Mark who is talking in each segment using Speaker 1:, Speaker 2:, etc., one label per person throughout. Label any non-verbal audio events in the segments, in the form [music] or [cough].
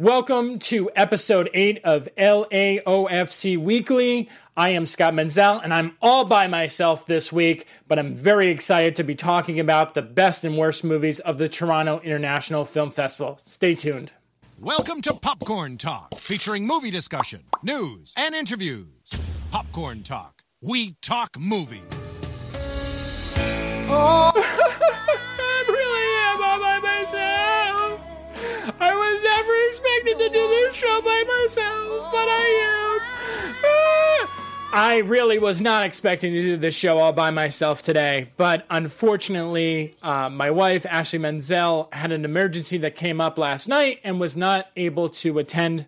Speaker 1: Welcome to episode 8 of LAOFC Weekly. I am Scott Menzel and I'm all by myself this week, but I'm very excited to be talking about the best and worst movies of the Toronto International Film Festival. Stay tuned.
Speaker 2: Welcome to Popcorn Talk, featuring movie discussion, news, and interviews. Popcorn Talk. We talk movies.
Speaker 1: Oh, expected to do this show by myself, but I am. Ah. I really was not expecting to do this show all by myself today, but unfortunately, uh, my wife, Ashley Menzel, had an emergency that came up last night and was not able to attend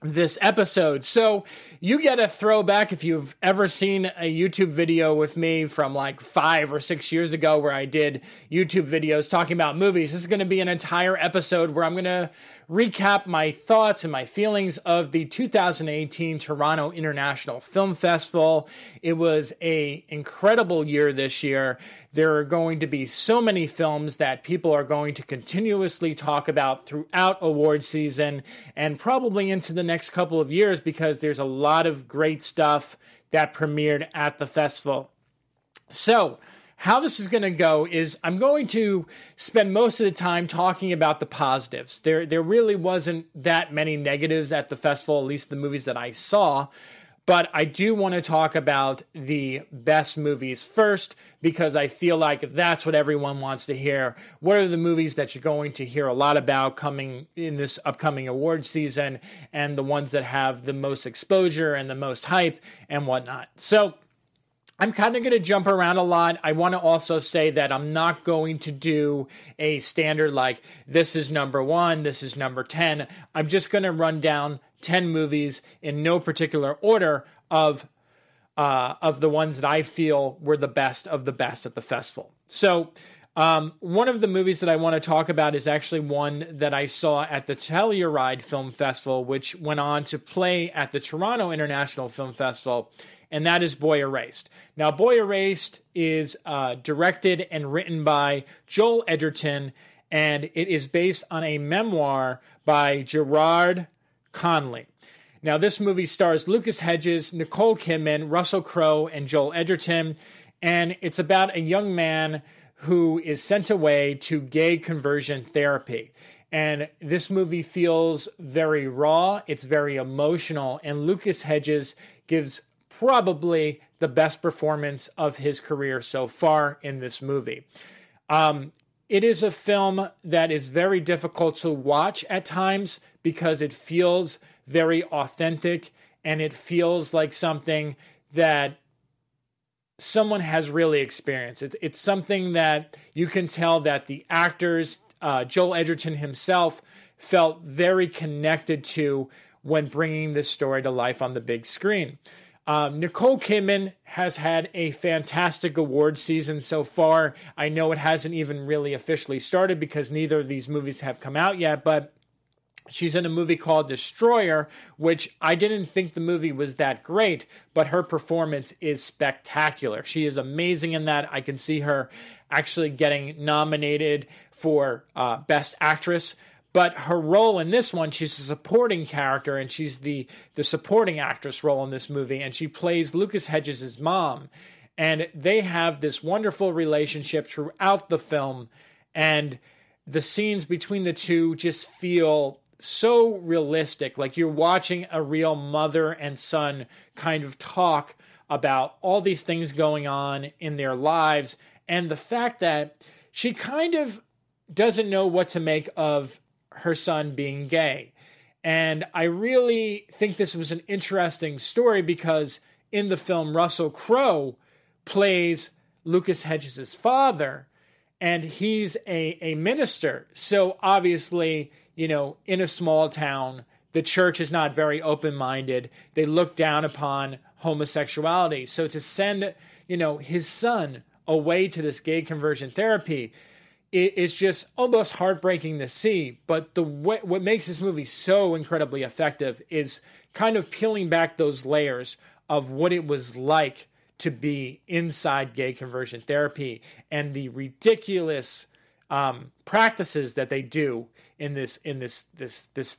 Speaker 1: this episode. So you get a throwback if you've ever seen a YouTube video with me from like five or six years ago where I did YouTube videos talking about movies. This is going to be an entire episode where I'm going to recap my thoughts and my feelings of the 2018 Toronto International Film Festival. It was a incredible year this year. There are going to be so many films that people are going to continuously talk about throughout award season and probably into the next couple of years because there's a lot of great stuff that premiered at the festival. So, how this is going to go is I'm going to spend most of the time talking about the positives. There, there really wasn't that many negatives at the festival, at least the movies that I saw. But I do want to talk about the best movies first because I feel like that's what everyone wants to hear. What are the movies that you're going to hear a lot about coming in this upcoming award season and the ones that have the most exposure and the most hype and whatnot? So, I'm kind of going to jump around a lot. I want to also say that I'm not going to do a standard like this is number one, this is number 10. I'm just going to run down 10 movies in no particular order of uh, of the ones that I feel were the best of the best at the festival. So, um, one of the movies that I want to talk about is actually one that I saw at the Telluride Film Festival, which went on to play at the Toronto International Film Festival and that is Boy Erased. Now, Boy Erased is uh, directed and written by Joel Edgerton, and it is based on a memoir by Garrard Conley. Now, this movie stars Lucas Hedges, Nicole Kidman, Russell Crowe, and Joel Edgerton, and it's about a young man who is sent away to gay conversion therapy. And this movie feels very raw, it's very emotional, and Lucas Hedges gives probably the best performance of his career so far in this movie. Um, it is a film that is very difficult to watch at times because it feels very authentic and it feels like something that someone has really experienced. It's, it's something that you can tell that the actors, uh, Joel Edgerton himself, felt very connected to when bringing this story to life on the big screen. Um, Nicole Kidman has had a fantastic award season so far. I know it hasn't even really officially started because neither of these movies have come out yet, but She's in a movie called Destroyer, which I didn't think the movie was that great, but her performance is spectacular. She is amazing in that. I can see her actually getting nominated for uh, Best Actress. But her role in this one, she's a supporting character, and she's the the supporting actress role in this movie, and she plays Lucas Hedges' mom, and they have this wonderful relationship throughout the film, and the scenes between the two just feel so realistic, like you're watching a real mother and son kind of talk about all these things going on in their lives, and the fact that she kind of doesn't know what to make of her son being gay. And I really think this was an interesting story because in the film, Russell Crowe plays Lucas Hedges' father, and he's a, a minister. So obviously, you know, in a small town, the church is not very open minded. They look down upon homosexuality. So to send, you know, his son away to this gay conversion therapy, it is just almost heartbreaking to see. But the what makes this movie so incredibly effective is kind of peeling back those layers of what it was like to be inside gay conversion therapy and the ridiculous um, practices that they do in this in this this this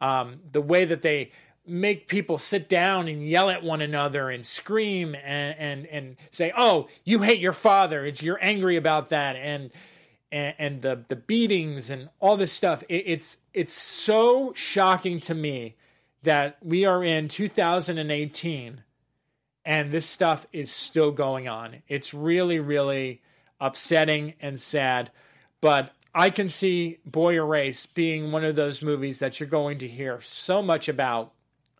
Speaker 1: Um, the way that they make people sit down and yell at one another and scream and and and say, "Oh, you hate your father. It's you're angry about that." And and, and the the beatings and all this stuff. It, it's it's so shocking to me that we are in 2018 and this stuff is still going on. It's really really upsetting and sad, but I can see Boy Erased being one of those movies that you're going to hear so much about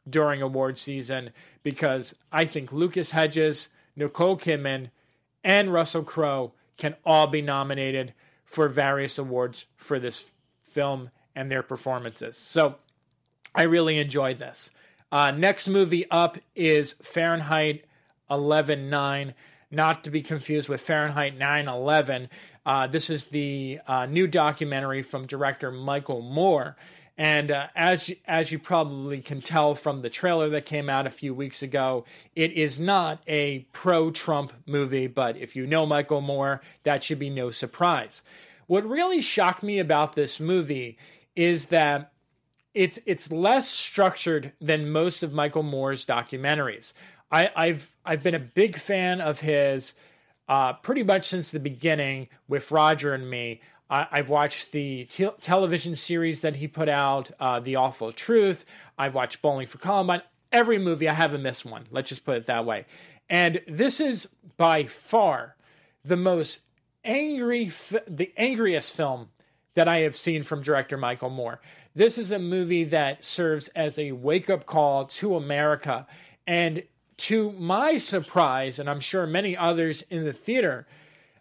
Speaker 1: during award season because I think Lucas Hedges, Nicole Kidman, and Russell Crowe can all be nominated for various awards for this film and their performances. So I really enjoyed this. Uh, next movie up is Fahrenheit 11/9, not to be confused with Fahrenheit 9/11. Uh, this is the uh, new documentary from director Michael Moore. And uh, as as you probably can tell from the trailer that came out a few weeks ago, it is not a pro-Trump movie. But if you know Michael Moore, that should be no surprise. What really shocked me about this movie is that it's it's less structured than most of Michael Moore's documentaries. I, I've I've been a big fan of his uh, pretty much since the beginning with Roger and Me. I, have watched the te- television series that he put out, uh, The Awful Truth. I've watched Bowling for Columbine. Every movie, I haven't missed one. Let's just put it that way. And this is by far the most angry, the angriest film that I have seen from director Michael Moore. This is a movie that serves as a wake up call to America. And to my surprise, and I'm sure many others in the theater,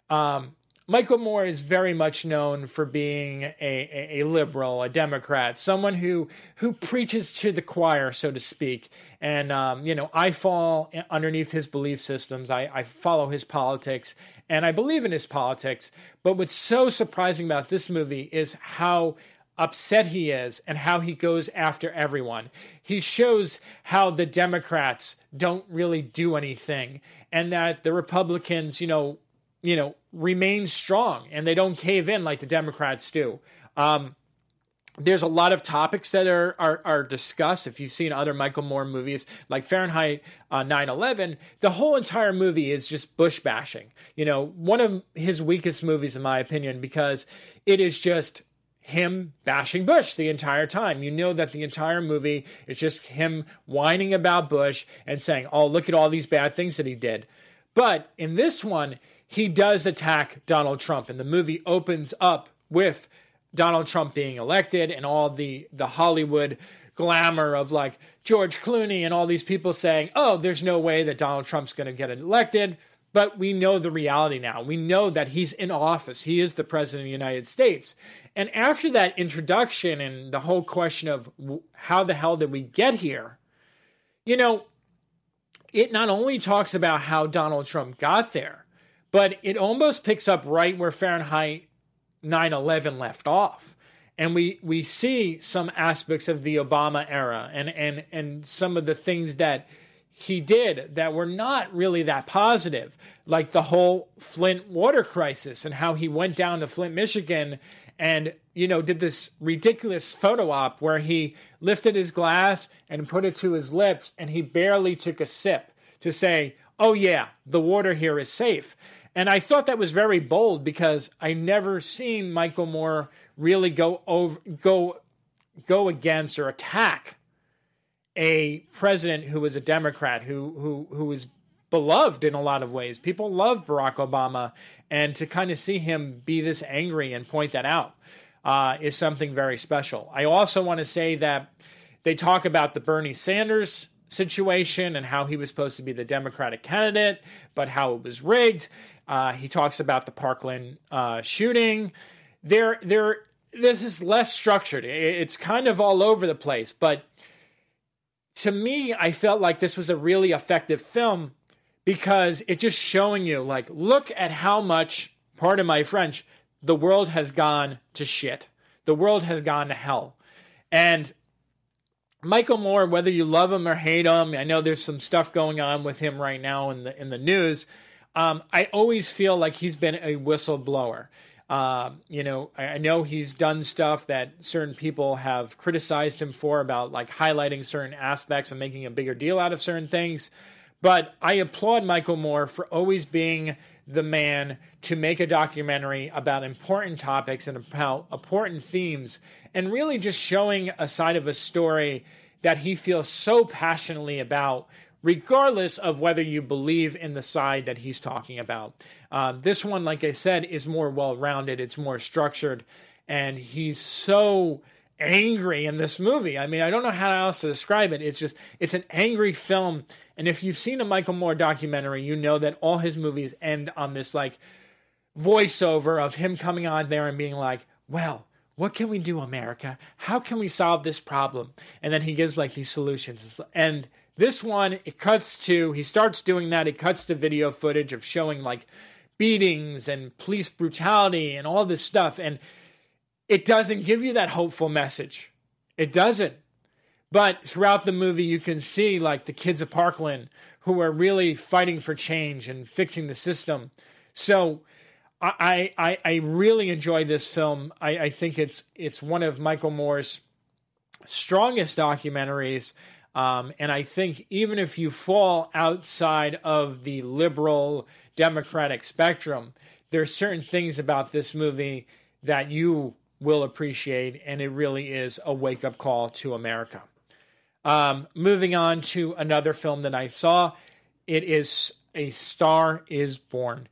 Speaker 1: um, Michael Moore is very much known for being a, a, a, liberal, a Democrat, someone who who preaches to the choir, so to speak. And um, you know, I fall underneath his belief systems. I, I follow his politics, and I believe in his politics. But what's so surprising about this movie is how upset he is and how he goes after everyone. He shows how the Democrats don't really do anything and that the Republicans, you know, you know, remain strong and they don't cave in like the Democrats do. Um, there's a lot of topics that are, are, are discussed. If you've seen other Michael Moore movies like Fahrenheit uh, 9/11, the whole entire movie is just Bush bashing. You know, one of his weakest movies, in my opinion, because it is just him bashing Bush the entire time. You know that the entire movie is just him whining about Bush and saying, "Oh, look at all these bad things that he did." But in this one, he does attack Donald Trump, and the movie opens up with Donald Trump being elected and all the the Hollywood glamour of like George Clooney and all these people saying, "Oh, there's no way that Donald Trump's going to get elected." But we know the reality now. We know that he's in office. He is the president of the United States. And after that introduction and the whole question of how the hell did we get here, you know, it not only talks about how Donald Trump got there, but it almost picks up right where Fahrenheit 9/11 left off. And we, we see some aspects of the Obama era and, and, and some of the things that he did that were not really that positive, like the whole Flint water crisis and how he went down to Flint, Michigan and you know did this ridiculous photo op where he lifted his glass and put it to his lips and he barely took a sip to say, "Oh yeah, the water here is safe." And I thought that was very bold because I never seen Michael Moore really go over go go against or attack a president who was a Democrat who who who was beloved in a lot of ways. People love Barack Obama, and to kind of see him be this angry and point that out uh, is something very special. I also want to say that they talk about the Bernie Sanders situation and how he was supposed to be the Democratic candidate, but how it was rigged. Uh, he talks about the Parkland uh, shooting. There, there, this is less structured. It's kind of all over the place, but to me, I felt like this was a really effective film because it just showing you like look at how much pardon my french the world has gone to shit. The world has gone to hell. And michael moore whether you love him or hate him i know there's some stuff going on with him right now in the in the news um, i always feel like he's been a whistleblower uh, you know, I, I know he's done stuff that certain people have criticized him for about like highlighting certain aspects and making a bigger deal out of certain things. But I applaud Michael Moore for always being the man to make a documentary about important topics and about important themes and really just showing a side of a story that he feels so passionately about, regardless of whether you believe in the side that he's talking about. Um, this one, like I said, is more well rounded, it's more structured, and he's so angry in this movie. I mean, I don't know how else to describe it. It's just, it's an angry film and if you've seen a Michael Moore documentary, you know that all his movies end on this like voiceover of him coming on there and being like, well, what can we do, America? How can we solve this problem? And then he gives like these solutions. And this one, it cuts to, he starts doing that. It cuts to video footage of showing like beatings and police brutality and all this stuff. And it doesn't give you that hopeful message. It doesn't. But throughout the movie, you can see like the kids of Parkland who are really fighting for change and fixing the system. So I I, I really enjoy this film. I, I think it's it's one of Michael Moore's strongest documentaries. Um, and I think even if you fall outside of the liberal democratic spectrum, there are certain things about this movie that you will appreciate, and it really is a wake up call to America. Um, moving on to another film that I saw, it is A Star is Born.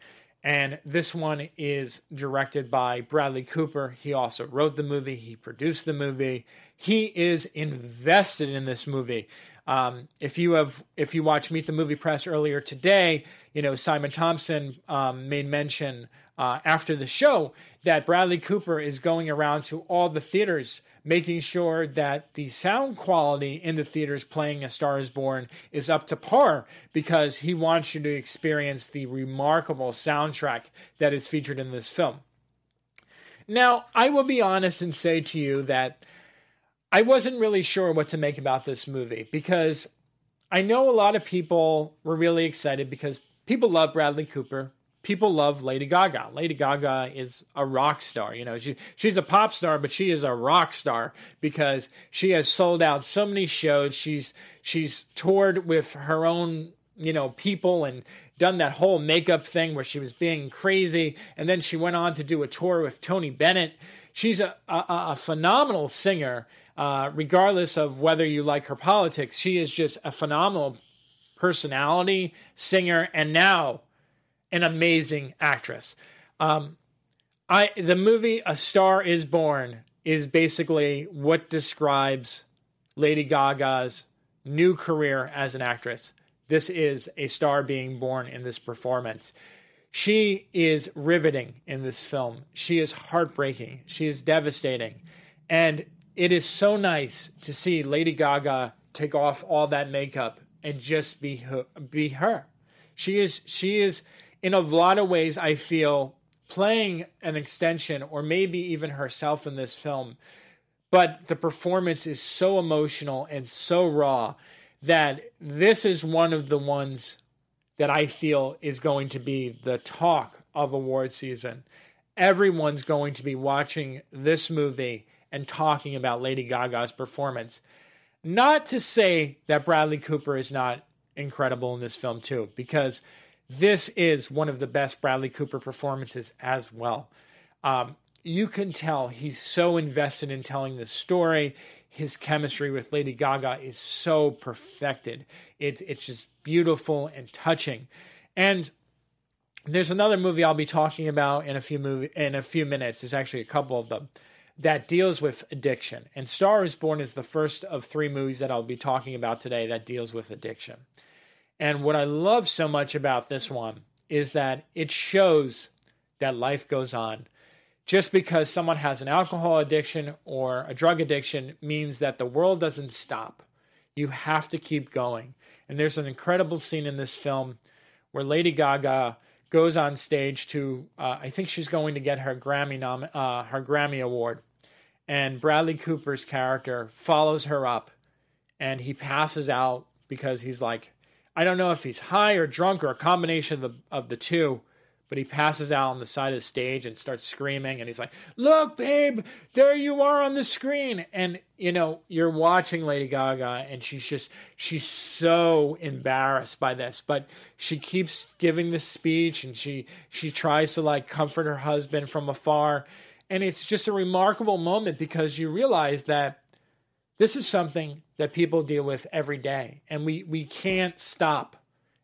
Speaker 1: And this one is directed by Bradley Cooper. He also wrote the movie, he produced the movie. He is invested in this movie. Um, if you have, if you watch Meet the Movie Press earlier today, you know Simon Thompson um, made mention uh, after the show that Bradley Cooper is going around to all the theaters making sure that the sound quality in the theaters playing A Star is Born is up to par because he wants you to experience the remarkable soundtrack that is featured in this film. Now, I will be honest and say to you that I wasn't really sure what to make about this movie because I know a lot of people were really excited because people love Bradley Cooper people love Lady Gaga. Lady Gaga is a rock star. You know, she she's a pop star, but she is a rock star because she has sold out so many shows. She's she's toured with her own you know people and done that whole makeup thing where she was being crazy, and then she went on to do a tour with Tony Bennett. She's a a, a phenomenal singer. Uh, regardless of whether you like her politics, she is just a phenomenal personality, singer, and now an amazing actress. Um, I the movie A Star Is Born is basically what describes Lady Gaga's new career as an actress. This is a star being born in this performance. She is riveting in this film. She is heartbreaking. She is devastating. And it is so nice to see Lady Gaga take off all that makeup and just be her, be her. She is she is in a lot of ways, I feel playing an extension or maybe even herself in this film. But the performance is so emotional and so raw that this is one of the ones that I feel is going to be the talk of award season. Everyone's going to be watching this movie and talking about Lady Gaga's performance. Not to say that Bradley Cooper is not incredible in this film, too, because this is one of the best Bradley Cooper performances as well. Um, you can tell he's so invested in telling the story. His chemistry with Lady Gaga is so perfected. It's it's just beautiful and touching. And there's another movie I'll be talking about in a few movie in a few minutes. There's actually a couple of them that deals with addiction. And Star is Born is the first of three movies that I'll be talking about today that deals with addiction. And what I love so much about this one is that it shows that life goes on. just because someone has an alcohol addiction or a drug addiction means that the world doesn't stop. You have to keep going. And there's an incredible scene in this film where Lady Gaga goes on stage to, uh, I think she's going to get her Grammy nom- uh, her Grammy award, and Bradley Cooper's character follows her up, and he passes out because he's like, I don't know if he's high or drunk or a combination of the of the two, but he passes out on the side of the stage and starts screaming and he's like look babe there you are on the screen. And you know you're watching lady gaga and she's just she's so embarrassed by this but she keeps giving this speech and she she tries to like comfort her husband from afar and it's just a remarkable moment because you realize that this is something that people deal with every day and we we can't stop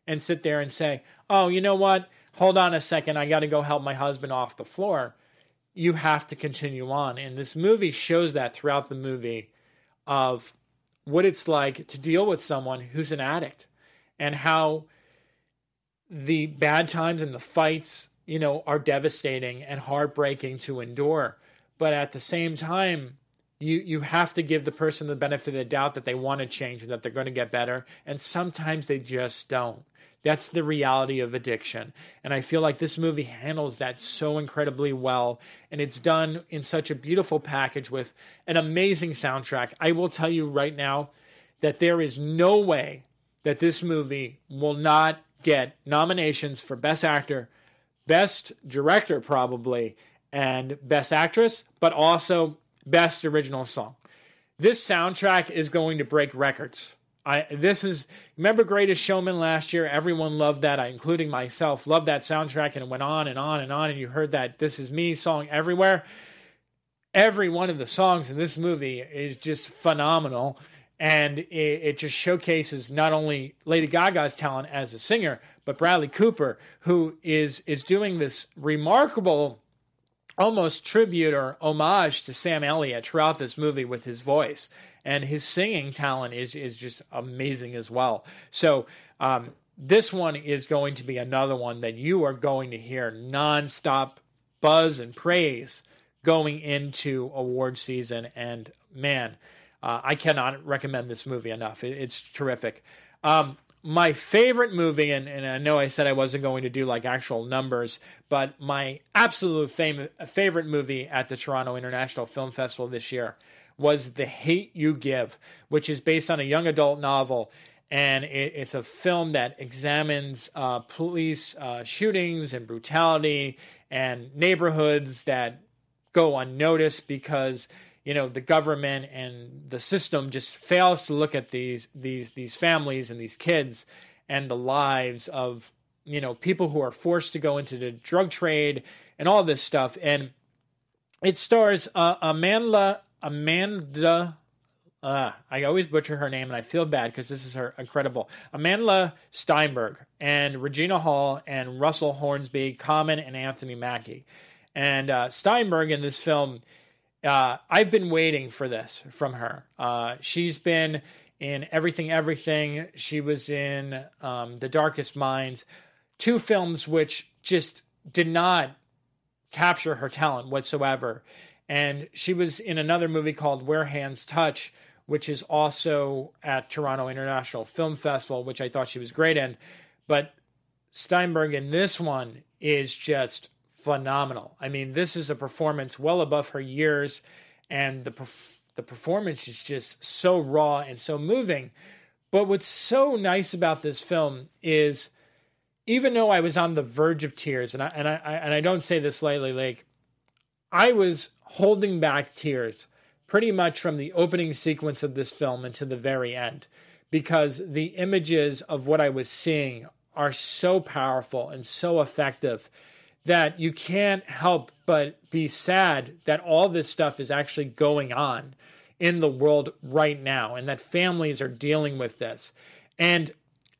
Speaker 1: and sit there and say oh you know what hold on a second, I got to go help my husband off the floor. You have to continue on. And this movie shows that throughout the movie of what it's like to deal with someone who's an addict and how the bad times and the fights, you know, are devastating and heartbreaking to endure. But at the same time, you you have to give the person the benefit of the doubt that they want to change and that they're going to get better and sometimes they just don't that's the reality of addiction. And I feel like this movie handles that so incredibly well. And it's done in such a beautiful package with an amazing soundtrack. I will tell you right now that there is no way that this movie will not get nominations for Best Actor, Best Director, probably, and Best Actress, but also Best Original Song. This soundtrack is going to break records. I this is remember Greatest Showman last year. Everyone loved that, I, including myself. Loved that soundtrack, and it went on and on and on. And you heard that "This Is Me" song everywhere. Every one of the songs in this movie is just phenomenal, and it, it just showcases not only Lady Gaga's talent as a singer, but Bradley Cooper, who is is doing this remarkable almost tribute or homage to Sam Elliott throughout this movie with his voice and his singing talent is is just amazing as well. So um, this one is going to be another one that you are going to hear nonstop buzz and praise going into award season. And man, uh, I cannot recommend this movie enough. It, it's terrific. Um, my favorite movie, and, and I know I said I wasn't going to do like actual numbers, but my absolute fam- favorite movie at the Toronto International Film Festival this year was The Hate You Give, which is based on a young adult novel. And it, it's a film that examines uh, police uh, shootings and brutality and neighborhoods that go unnoticed because you know the government and the system just fails to look at these these these families and these kids and the lives of you know people who are forced to go into the drug trade and all this stuff and it stars uh, Amanda Amanda. Uh, I always butcher her name, and I feel bad because this is her incredible. Amanda Steinberg and Regina Hall and Russell Hornsby, Common and Anthony Mackie. And uh, Steinberg in this film, uh, I've been waiting for this from her. Uh, she's been in Everything Everything. She was in um, The Darkest Minds, two films which just did not capture her talent whatsoever. And she was in another movie called Where Hands Touch, which is also at Toronto International Film Festival, which I thought she was great in. But Steinberg in this one is just phenomenal. I mean, this is a performance well above her years, and the the performance is just so raw and so moving. But what's so nice about this film is, even though I was on the verge of tears, and I and I and I don't say this lightly, like I was holding back tears pretty much from the opening sequence of this film until the very end because the images of what I was seeing are so powerful and so effective that you can't help but be sad that all this stuff is actually going on in the world right now and that families are dealing with this. And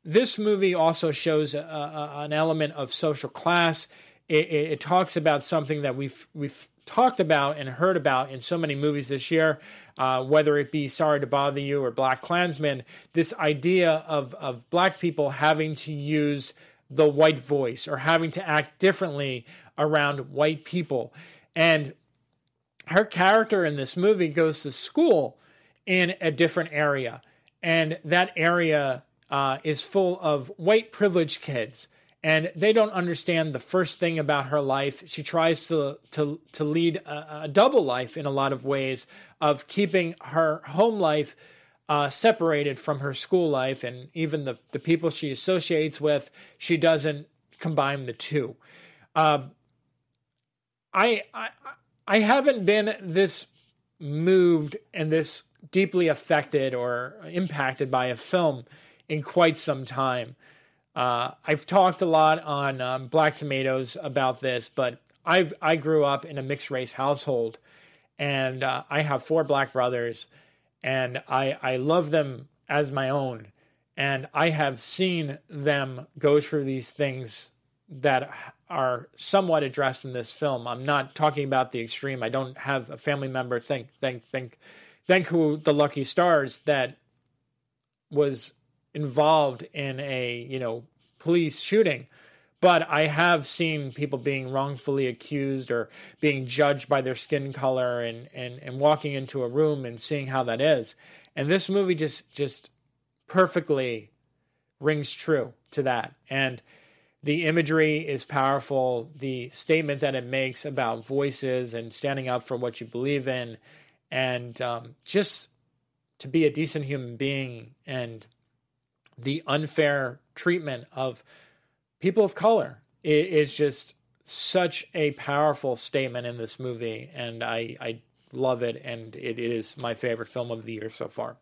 Speaker 1: this movie also shows a, a, an element of social class. It, it, it, talks about something that we've we've talked about and heard about in so many movies this year, uh, whether it be Sorry to Bother You or BlacKkKlansman, this idea of, of black people having to use the white voice or having to act differently around white people. And her character in this movie goes to school in a different area. And that area uh, is full of white privileged kids. And they don't understand the first thing about her life. She tries to to to lead a, a double life in a lot of ways of keeping her home life uh, separated from her school life and even the, the people she associates with, she doesn't combine the two. Um, I, I I haven't been this moved and this deeply affected or impacted by a film in quite some time. Uh, I've talked a lot on um, Black Tomatoes about this, but I've I grew up in a mixed race household, and uh, I have four black brothers, and I I love them as my own, and I have seen them go through these things that are somewhat addressed in this film. I'm not talking about the extreme. I don't have a family member think think think think who the lucky stars that was involved in a you know police shooting but I have seen people being wrongfully accused or being judged by their skin color and, and, and walking into a room and seeing how that is. And this movie just just perfectly rings true to that. And the imagery is powerful. The statement that it makes about voices and standing up for what you believe in, and um, just to be a decent human being, and the unfair treatment of people of color is just such a powerful statement in this movie, and I, I love it, and it, it is my favorite film of the year so far.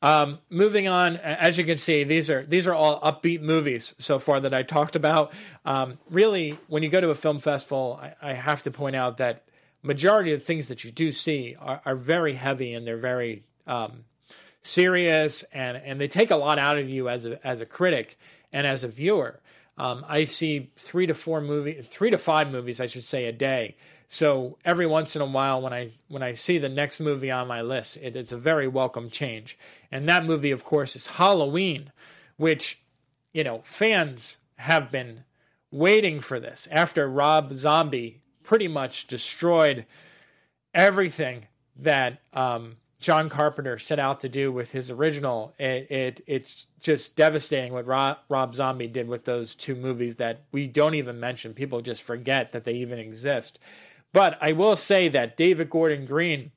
Speaker 1: Um, moving on, as you can see, these are these are all upbeat movies so far that I talked about. Um, really, when you go to a film festival, I, I, have to point out that majority of the things that you do see are, are very heavy and they're very um, serious and and they take a lot out of you as a as a critic and as a viewer. Um, I see three to four movie, three to five movies, I should say, a day so every once in a while, when I when I see the next movie on my list, it, it's a very welcome change. And that movie, of course, is Halloween, which you know fans have been waiting for this after Rob Zombie pretty much destroyed everything that um, John Carpenter set out to do with his original. It, it it's just devastating what Rob, Rob Zombie did with those two movies that we don't even mention. People just forget that they even exist. But I will say that David Gordon Green,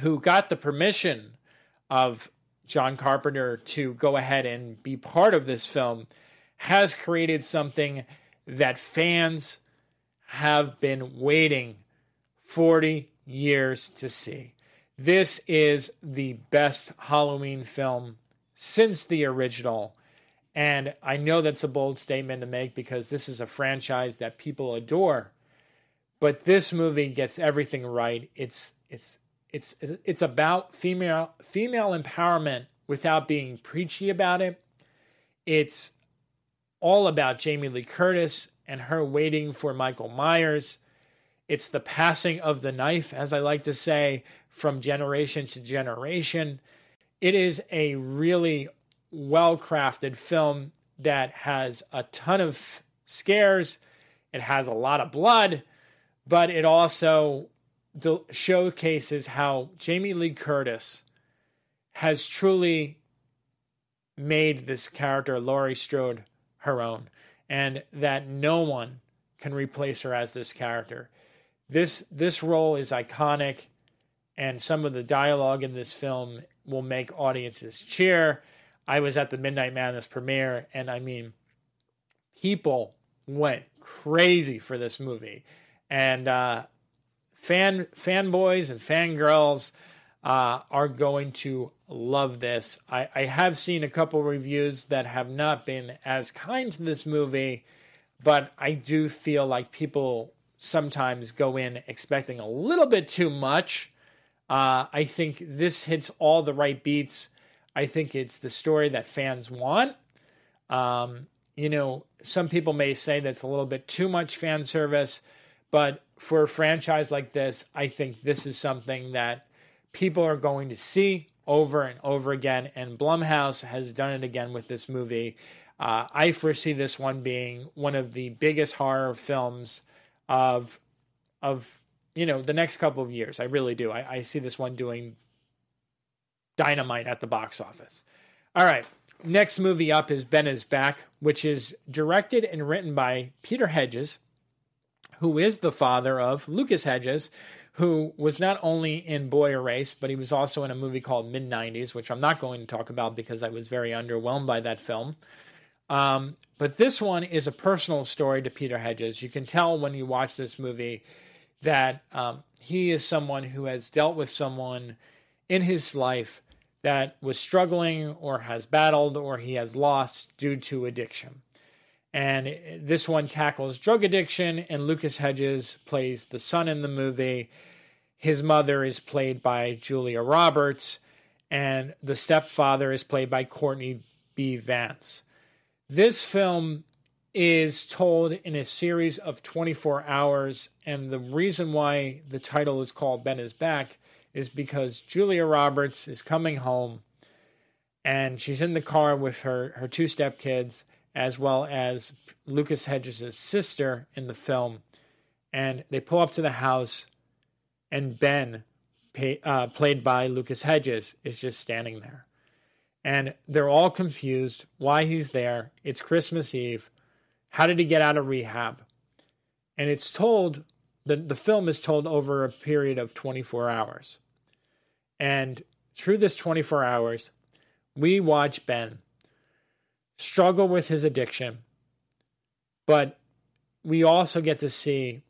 Speaker 1: who got the permission of John Carpenter to go ahead and be part of this film, has created something that fans have been waiting 40 years to see. This is the best Halloween film since the original. And I know that's a bold statement to make because this is a franchise that people adore. But this movie gets everything right. It's it's it's it's about female female empowerment without being preachy about it. It's all about Jamie Lee Curtis and her waiting for Michael Myers. It's the passing of the knife, as I like to say, from generation to generation. It is a really well crafted film that has a ton of scares. It has a lot of blood but it also showcases how Jamie Lee Curtis has truly made this character, Laurie Strode, her own, and that no one can replace her as this character. This this role is iconic, and some of the dialogue in this film will make audiences cheer. I was at the Midnight Madness premiere, and I mean, people went crazy for this movie and uh, fan fanboys and fangirls uh, are going to love this. I, I have seen a couple reviews that have not been as kind to this movie, but I do feel like people sometimes go in expecting a little bit too much. Uh, I think this hits all the right beats. I think it's the story that fans want. Um, you know, some people may say that's a little bit too much fan service. But for a franchise like this, I think this is something that people are going to see over and over again. And Blumhouse has done it again with this movie. Uh, I foresee this one being one of the biggest horror films of of you know, the next couple of years. I really do. I, I see this one doing dynamite at the box office. All right. Next movie up is Ben is Back, which is directed and written by Peter Hedges, who is the father of Lucas Hedges, who was not only in Boy Erased, but he was also in a movie called Mid 90s, which I'm not going to talk about because I was very underwhelmed by that film. Um, but this one is a personal story to Peter Hedges. You can tell when you watch this movie that um, he is someone who has dealt with someone in his life that was struggling or has battled or he has lost due to addiction. And this one tackles drug addiction, and Lucas Hedges plays the son in the movie. His mother is played by Julia Roberts, and the stepfather is played by Courtney B. Vance. This film is told in a series of 24 hours, and the reason why the title is called Ben is Back is because Julia Roberts is coming home and she's in the car with her, her two stepkids as well as Lucas Hedges' sister in the film. And they pull up to the house, and Ben, pay, uh, played by Lucas Hedges, is just standing there. And they're all confused why he's there. It's Christmas Eve. How did he get out of rehab? And it's told, the, the film is told over a period of 24 hours. And through this 24 hours, we watch Ben struggle with his addiction, but we also get to see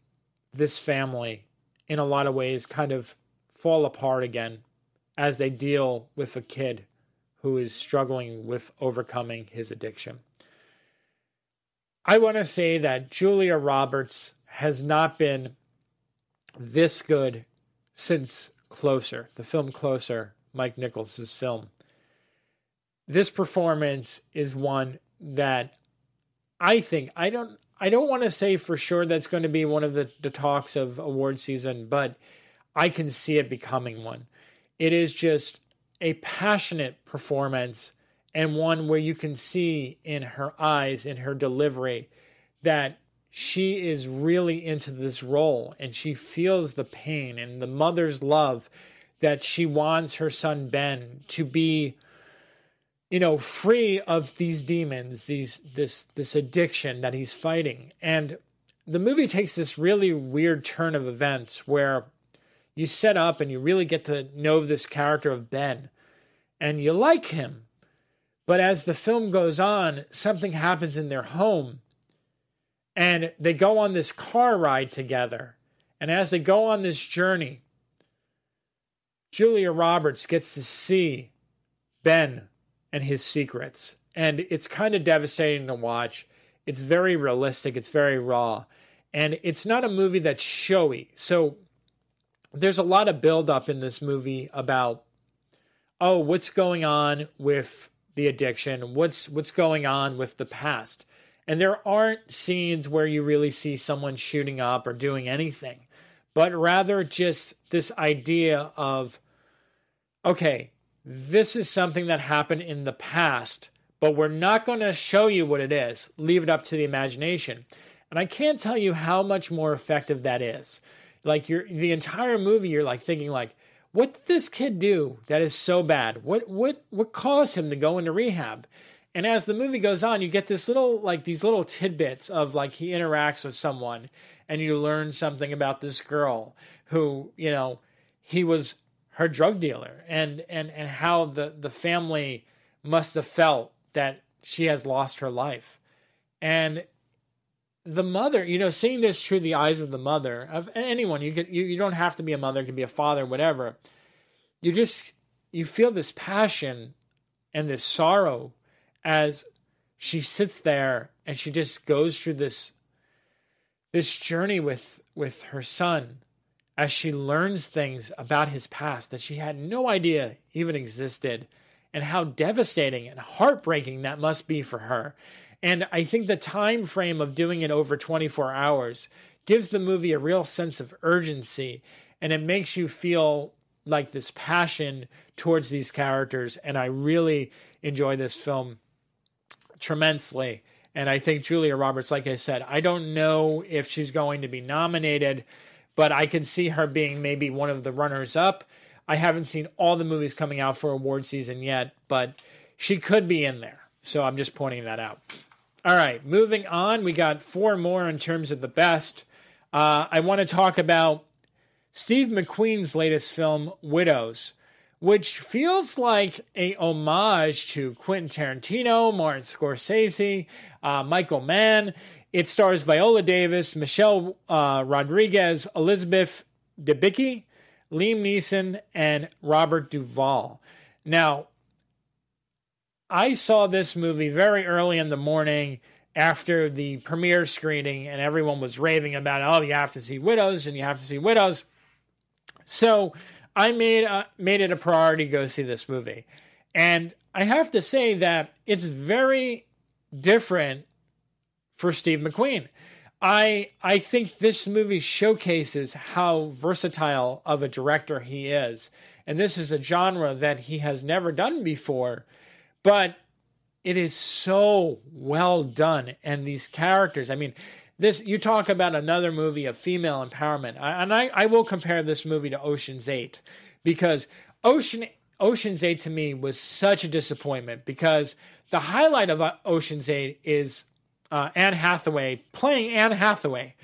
Speaker 1: this family in a lot of ways kind of fall apart again as they deal with a kid who is struggling with overcoming his addiction. I want to say that Julia Roberts has not been this good since Closer, the film Closer, Mike Nichols' film this performance is one that I think I don't I don't want to say for sure that's going to be one of the, the talks of award season, but I can see it becoming one. It is just a passionate performance and one where you can see in her eyes, in her delivery, that she is really into this role and she feels the pain and the mother's love that she wants her son Ben to be you know, free of these demons, these this this addiction that he's fighting. And the movie takes this really weird turn of events where you set up and you really get to know this character of Ben and you like him. But as the film goes on, something happens in their home and they go on this car ride together. And as they go on this journey, Julia Roberts gets to see Ben and his secrets. And it's kind of devastating to watch. It's very realistic, it's very raw. And it's not a movie that's showy. So there's a lot of buildup in this movie about, oh, what's going on with the addiction? What's what's going on with the past? And there aren't scenes where you really see someone shooting up or doing anything, but rather just this idea of, okay, this is something that happened in the past, but we're not going to show you what it is. Leave it up to the imagination. And I can't tell you how much more effective that is. Like you're the entire movie, you're like thinking like, what did this kid do that is so bad? What what what caused him to go into rehab? And as the movie goes on, you get this little like these little tidbits of like he interacts with someone and you learn something about this girl who, you know, he was her drug dealer and and and how the the family must have felt that she has lost her life and the mother you know seeing this through the eyes of the mother of anyone you could you, you don't have to be a mother it can be a father whatever you just you feel this passion and this sorrow as she sits there and she just goes through this this journey with with her son as she learns things about his past that she had no idea even existed and how devastating and heartbreaking that must be for her. And I think the time frame of doing it over 24 hours gives the movie a real sense of urgency and it makes you feel like this passion towards these characters and I really enjoy this film tremendously. And I think Julia Roberts like I said, I don't know if she's going to be nominated but I can see her being maybe one of the runners up. I haven't seen all the movies coming out for award season yet, but she could be in there. So I'm just pointing that out. All right, moving on. We got four more in terms of the best. Uh, I want to talk about Steve McQueen's latest film, Widows, which feels like a homage to Quentin Tarantino, Martin Scorsese, uh, Michael Mann. It stars Viola Davis, Michelle uh, Rodriguez, Elizabeth Debicki, Liam Neeson, and Robert Duvall. Now, I saw this movie very early in the morning after the premiere screening, and everyone was raving about, oh, you have to see Widows and you have to see Widows. So I made a, made it a priority to go see this movie, and I have to say that it's very different for Steve McQueen. I I think this movie showcases how versatile of a director he is, and this is a genre that he has never done before but it is so well done. And these characters i mean this you talk about another movie of female empowerment. I, and I, I will compare this movie to oceans 8 because ocean oceans 8 to me was such a disappointment because the highlight of uh, oceans 8 is uh, anne hathaway playing anne hathaway.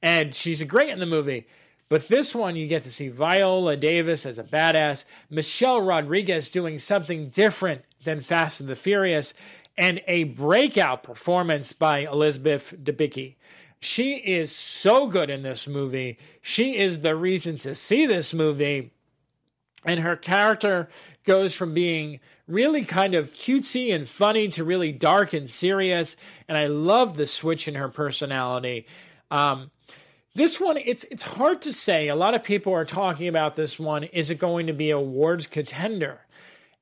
Speaker 1: And she's great in the movie but this one, you get to see Viola Davis as a badass, Michelle Rodriguez doing something different than Fast and the Furious, and a breakout performance by Elizabeth Debicki. She is so good in this movie. She is the reason to see this movie. And her character goes from being really kind of cutesy and funny to really dark and serious. And I love the switch in her personality. Um, this one, it's it's hard to say. A lot of people are talking about this one. Is it going to be awards contender?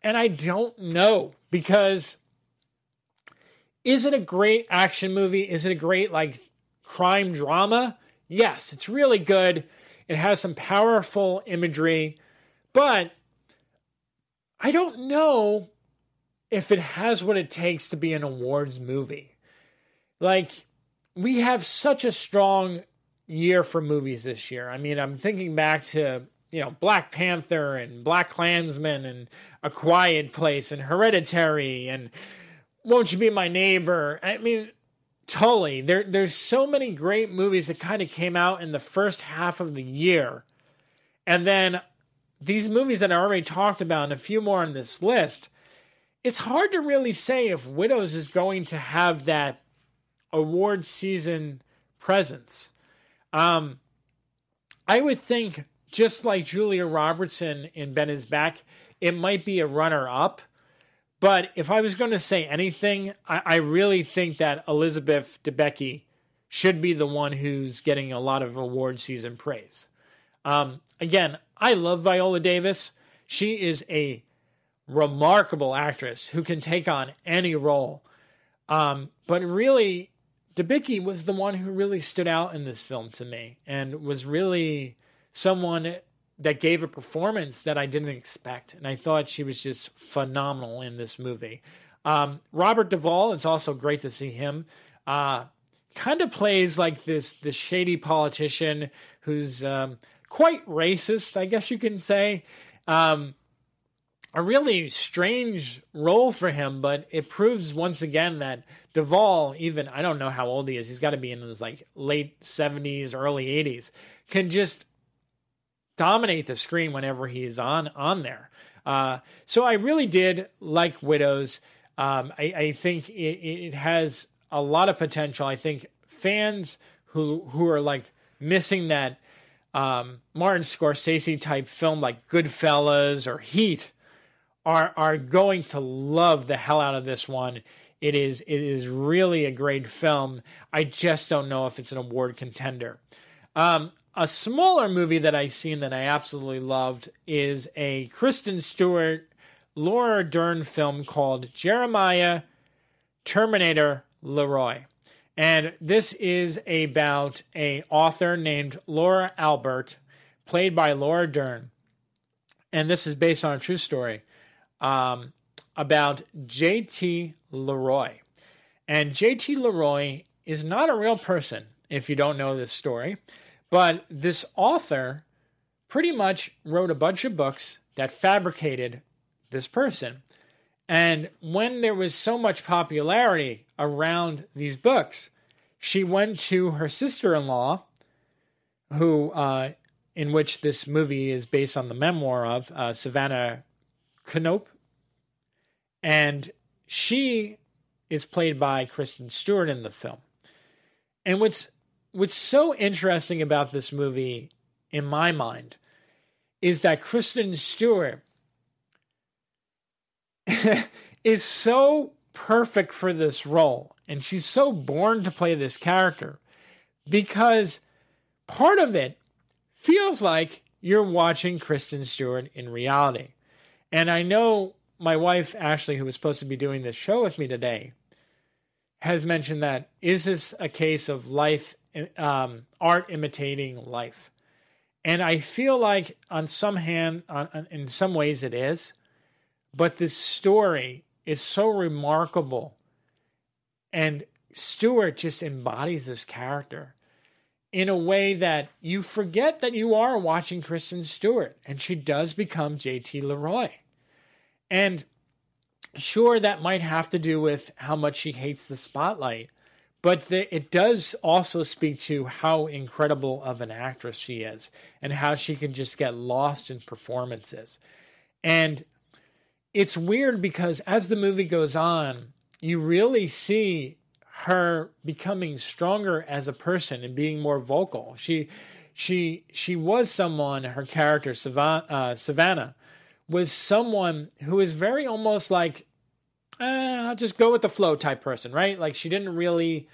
Speaker 1: And I don't know because is it a great action movie? Is it a great like crime drama? Yes, it's really good. It has some powerful imagery, but I don't know if it has what it takes to be an awards movie. Like, we have such a strong year for movies this year. I mean, I'm thinking back to you know Black Panther and BlacKkKlansman and A Quiet Place and Hereditary and Won't You Be My Neighbor. I mean, Tully. There, there's so many great movies that kind of came out in the first half of the year, and then these movies that I already talked about and a few more on this list. It's hard to really say if Widows is going to have that award season presence. Um, I would think just like Julia Robertson in Ben is Back, it might be a runner up. But if I was going to say anything, I, I really think that Elizabeth Debicki should be the one who's getting a lot of award season praise. Um, again, I love Viola Davis. She is a remarkable actress who can take on any role. Um, but really, Debicki was the one who really stood out in this film to me and was really someone that gave a performance that I didn't expect. And I thought she was just phenomenal in this movie. Um, Robert Duvall, it's also great to see him. Uh, kind of plays like this this shady politician who's um, quite racist, I guess you can say. Um, a really strange role for him, but it proves once again that Duvall, even I don't know how old he is, he's got to be in his like late 70s, early 80s, can just dominate the screen whenever he's on on there. Uh, so I really did like Widows. Um, I, I, think it, it has a lot of potential. I think fans who who are like missing that um, Martin Scorsese type film like Goodfellas or Heat are are going to love the hell out of this one. It is it is really a great film. I just don't know if it's an award contender. Um, a smaller movie that I've seen that I absolutely loved is a Kristen Stewart, Laura Dern film called Jeremiah Terminator Leroy. And this is about a author named Laura Albert, played by Laura Dern. And this is based on a true story um, about J.T. Leroy. And J.T. Leroy is not a real person, if you don't know this story. But this author pretty much wrote a bunch of books that fabricated this person. And when there was so much popularity around these books, she went to her sister in law, who, uh, in which this movie is based on the memoir of uh, Savannah Knoop. And she is played by Kristen Stewart in the film. And what's what's so interesting about this movie, in my mind, is that Kristen Stewart [laughs] is so perfect for this role. And she's so born to play this character because part of it feels like you're watching Kristen Stewart in reality. And I know my wife, Ashley, who was supposed to be doing this show with me today, has mentioned that is this a case of life, um, art imitating life? And I feel like on some hand, on, in some ways it is, but this story is so remarkable. And Stewart just embodies this character in a way that you forget that you are watching Kristen Stewart, and she does become JT Leroy. And sure, that might have to do with how much she hates the spotlight, but the, it does also speak to how incredible of an actress she is and how she can just get lost in performances. And it's weird because as the movie goes on, you really see her becoming stronger as a person and being more vocal. She she she was someone her character Savannah, uh, Savannah was someone who is very almost like eh, I'll just go with the flow type person, right? Like she didn't really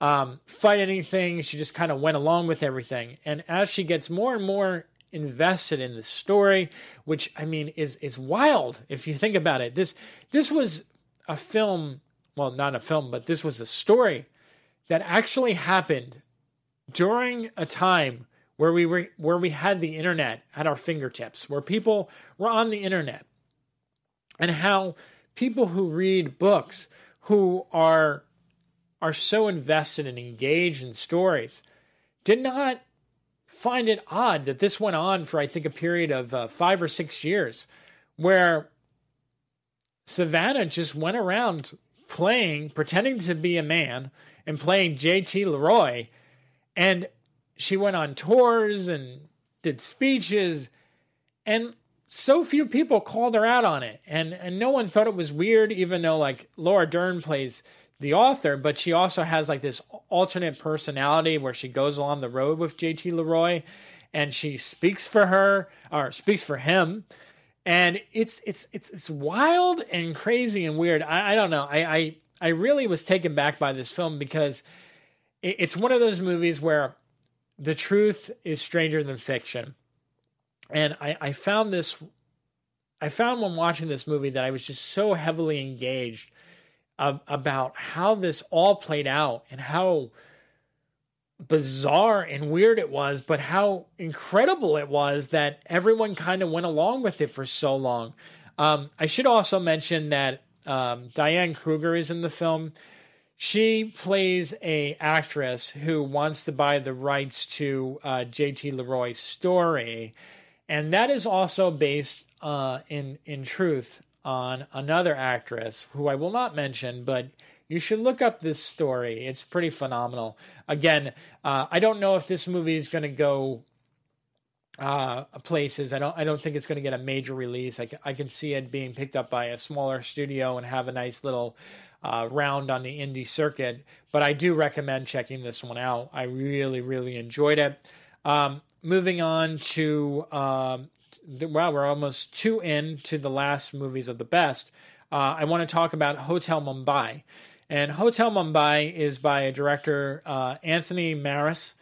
Speaker 1: um, fight anything. She just kind of went along with everything. And as she gets more and more invested in the story, which I mean is is wild if you think about it. This this was a film, well, not a film, but this was a story that actually happened during a time where we were where we had the internet at our fingertips, where people were on the internet, and how people who read books, who are are so invested and engaged in stories, did not find it odd that this went on for I think a period of uh, five or six years, where Savannah just went around playing, pretending to be a man, and playing JT Leroy, and she went on tours and did speeches. And so few people called her out on it. And and no one thought it was weird even though like Laura Dern plays the author but she also has like this alternate personality where she goes along the road with JT Leroy and she speaks for her or speaks for him. And it's it's it's it's wild and crazy and weird. I, I don't know. I, I I really was taken back by this film because it, it's one of those movies where the truth is stranger than fiction. And I, I found this, I found when watching this movie that I was just so heavily engaged uh, about how this all played out and how bizarre and weird it was, but how incredible it was that everyone kind of went along with it for so long. Um, I should also mention that um, Diane Kruger is in the film. She plays a actress who wants to buy the rights to uh, JT Leroy's story, and that is also based uh, in in truth on another actress who I will not mention, but you should look up this story. It's pretty phenomenal. Again, uh, I don't know if this movie is going to go uh, places. I don't. I don't think it's going to get a major release. I, I can see it being picked up by a smaller studio and have a nice little uh, round on the indie circuit. But I do recommend checking this one out. I really, really enjoyed it. Um, moving on to, um, well, we're almost two in to the last movies of the best. Uh, I want to talk about Hotel Mumbai. And Hotel Mumbai is by a director, uh, Anthony Maras.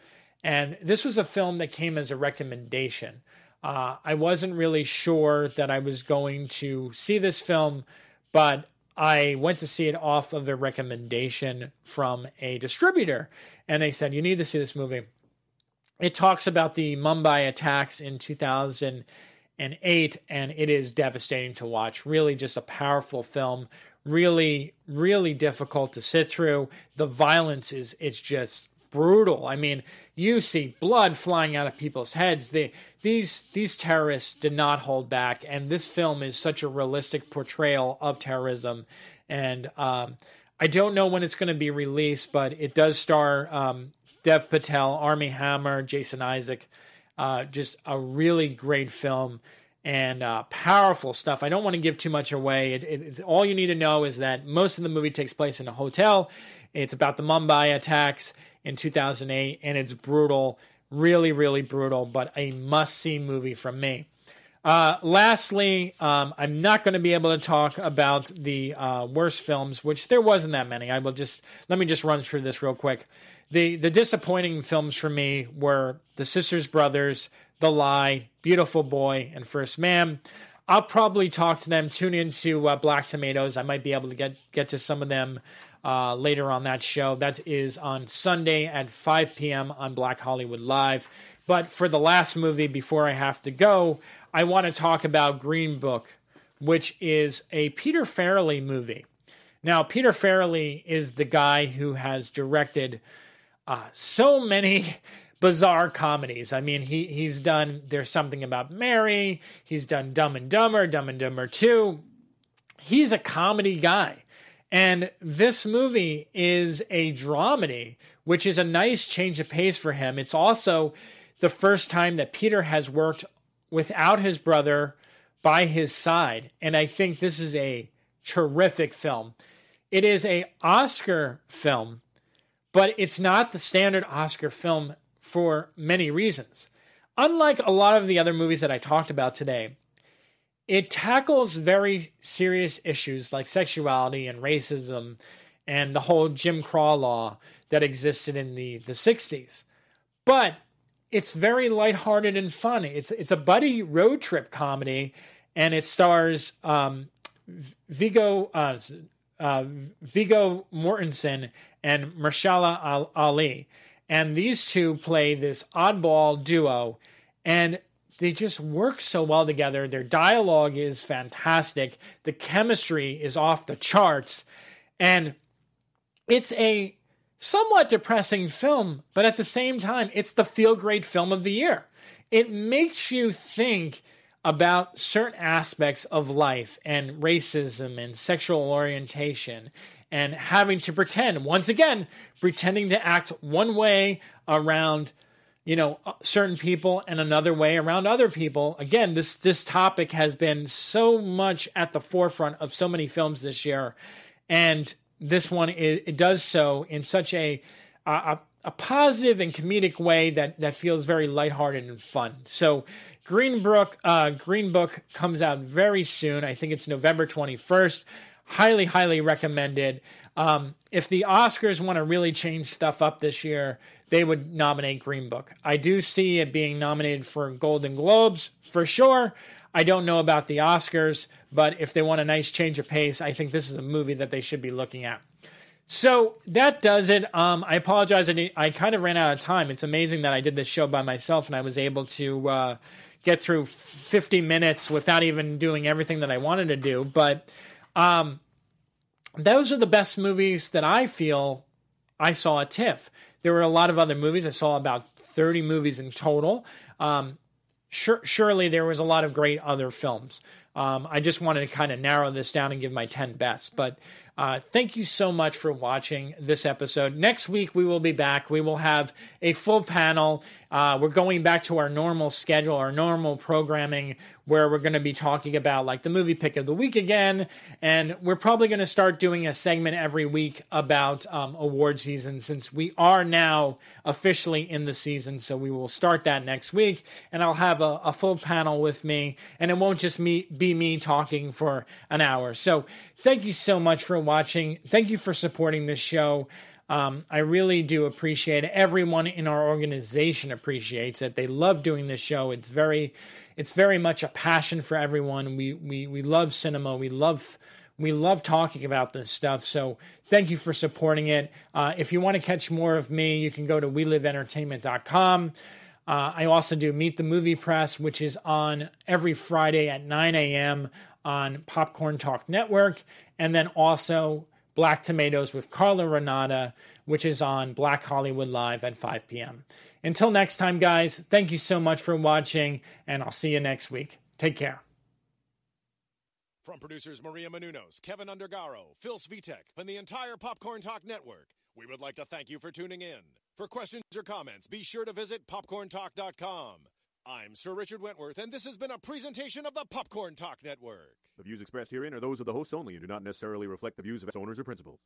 Speaker 1: And this was a film that came as a recommendation. Uh, I wasn't really sure that I was going to see this film, but I went to see it off of a recommendation from a distributor, and they said, You need to see this movie. It talks about the Mumbai attacks in 2008, and it is devastating to watch. Really, just a powerful film. Really, really difficult to sit through. The violence is it's just brutal. I mean, you see blood flying out of people's heads. They, these these terrorists did not hold back, and this film is such a realistic portrayal of terrorism. And um, I don't know when it's going to be released, but it does star um, Dev Patel, Armie Hammer, Jason Isaac. Uh, just a really great film and uh, powerful stuff. I don't want to give too much away. It, it, all you need to know is that most of the movie takes place in a hotel. It's about the Mumbai attacks in 2008, and it's brutal, really, really brutal, but a must see movie from me. Uh, lastly, um, I'm not going to be able to talk about the uh, worst films, which there wasn't that many. I will just let me just run through this real quick. The the disappointing films for me were The Sisters Brothers, The Lie, Beautiful Boy, and First Man. I'll probably talk to them. Tune into uh, Black Tomatoes. I might be able to get get to some of them uh, later on that show. That is on Sunday at 5 p.m. on Black Hollywood Live. But for the last movie before I have to go, I want to talk about Green Book, which is a Peter Farrelly movie. Now, Peter Farrelly is the guy who has directed uh, so many [laughs] bizarre comedies. I mean, he he's done There's Something About Mary, he's done Dumb and Dumber, Dumb and Dumber 2. He's a comedy guy. And this movie is a dramedy, which is a nice change of pace for him. It's also the first time that Peter has worked without his brother by his side. And I think this is a terrific film. It is a Oscar film, but it's not the standard Oscar film for many reasons. Unlike a lot of the other movies that I talked about today, it tackles very serious issues like sexuality and racism and the whole Jim Crow law that existed in the, the 60s. But it's very lighthearted and fun. It's it's a buddy road trip comedy, and it stars um, Viggo uh, uh, Viggo Mortensen and Mahershala Ali, and these two play this oddball duo, and they just work so well together. Their dialogue is fantastic. The chemistry is off the charts. And it's a somewhat depressing film, but at the same time, it's the feel great film of the year. It makes you think about certain aspects of life and racism and sexual orientation and having to pretend, once again, pretending to act one way around you know uh, certain people and another way around other people. Again this this topic has been so much at the forefront of so many films this year and this one it, it does so in such a, a a positive and comedic way that that feels very lighthearted and fun. So green book uh, green book comes out very soon. I think it's november 21st highly highly recommended um, if the oscars want to really change stuff up this year they would nominate Green Book. I do see it being nominated for Golden Globes for sure. I don't know about the Oscars, but if they want a nice change of pace, I think this is a movie that they should be looking at. So that does it. Um, I apologize. I, I, kind of ran out of time. It's amazing that I did this show by myself and I was able to uh, get through 50 minutes without even doing everything that I wanted to do. But um, those are the best movies that I feel I saw at TIFF. There were a lot of other movies. I saw about 30 movies in total. Um, sure, surely there was a lot of great other films. Um, I just wanted to kind of narrow this down and give my 10 best. But uh, thank you so much for watching this episode. Next week, we will be back. We will have a full panel. Uh, we're going back to our normal schedule, our normal programming, where we're going to be talking about like the movie pick of the week again. And we're probably going to start doing a segment every week about um, award season since we are now officially in the season. So we will start that next week. And I'll have a, a full panel with me. And it won't just me, be me talking for an hour. So thank you so much for watching. Thank you for supporting this show. Um, I really do appreciate it. Everyone in our organization appreciates it. They love doing this show. It's very, it's very much a passion for everyone. We we we love cinema. We love we love talking about this stuff. So thank you for supporting it. Uh, if you want to catch more of me, you can go to weliveentertainment.com. Uh, I also do Meet the Movie Press, which is on every Friday at 9 a.m. on Popcorn Talk Network and then also Black Tomatoes with Carla Renata, which is on Black Hollywood Live at 5 p.m. Until next time, guys, thank you so much for watching, and I'll see you next week. Take care.
Speaker 2: From producers Maria Menounos, Kevin Undergaro, Phil Svitek, and the entire Popcorn Talk Network, we would like to thank you for tuning in. For questions or comments, be sure to visit popcorntalk.com. I'm Sir Richard Wentworth, and this has been a presentation of the Popcorn Talk Network.
Speaker 3: The views expressed herein are those of the hosts only and do not necessarily reflect the views of its owners or principals.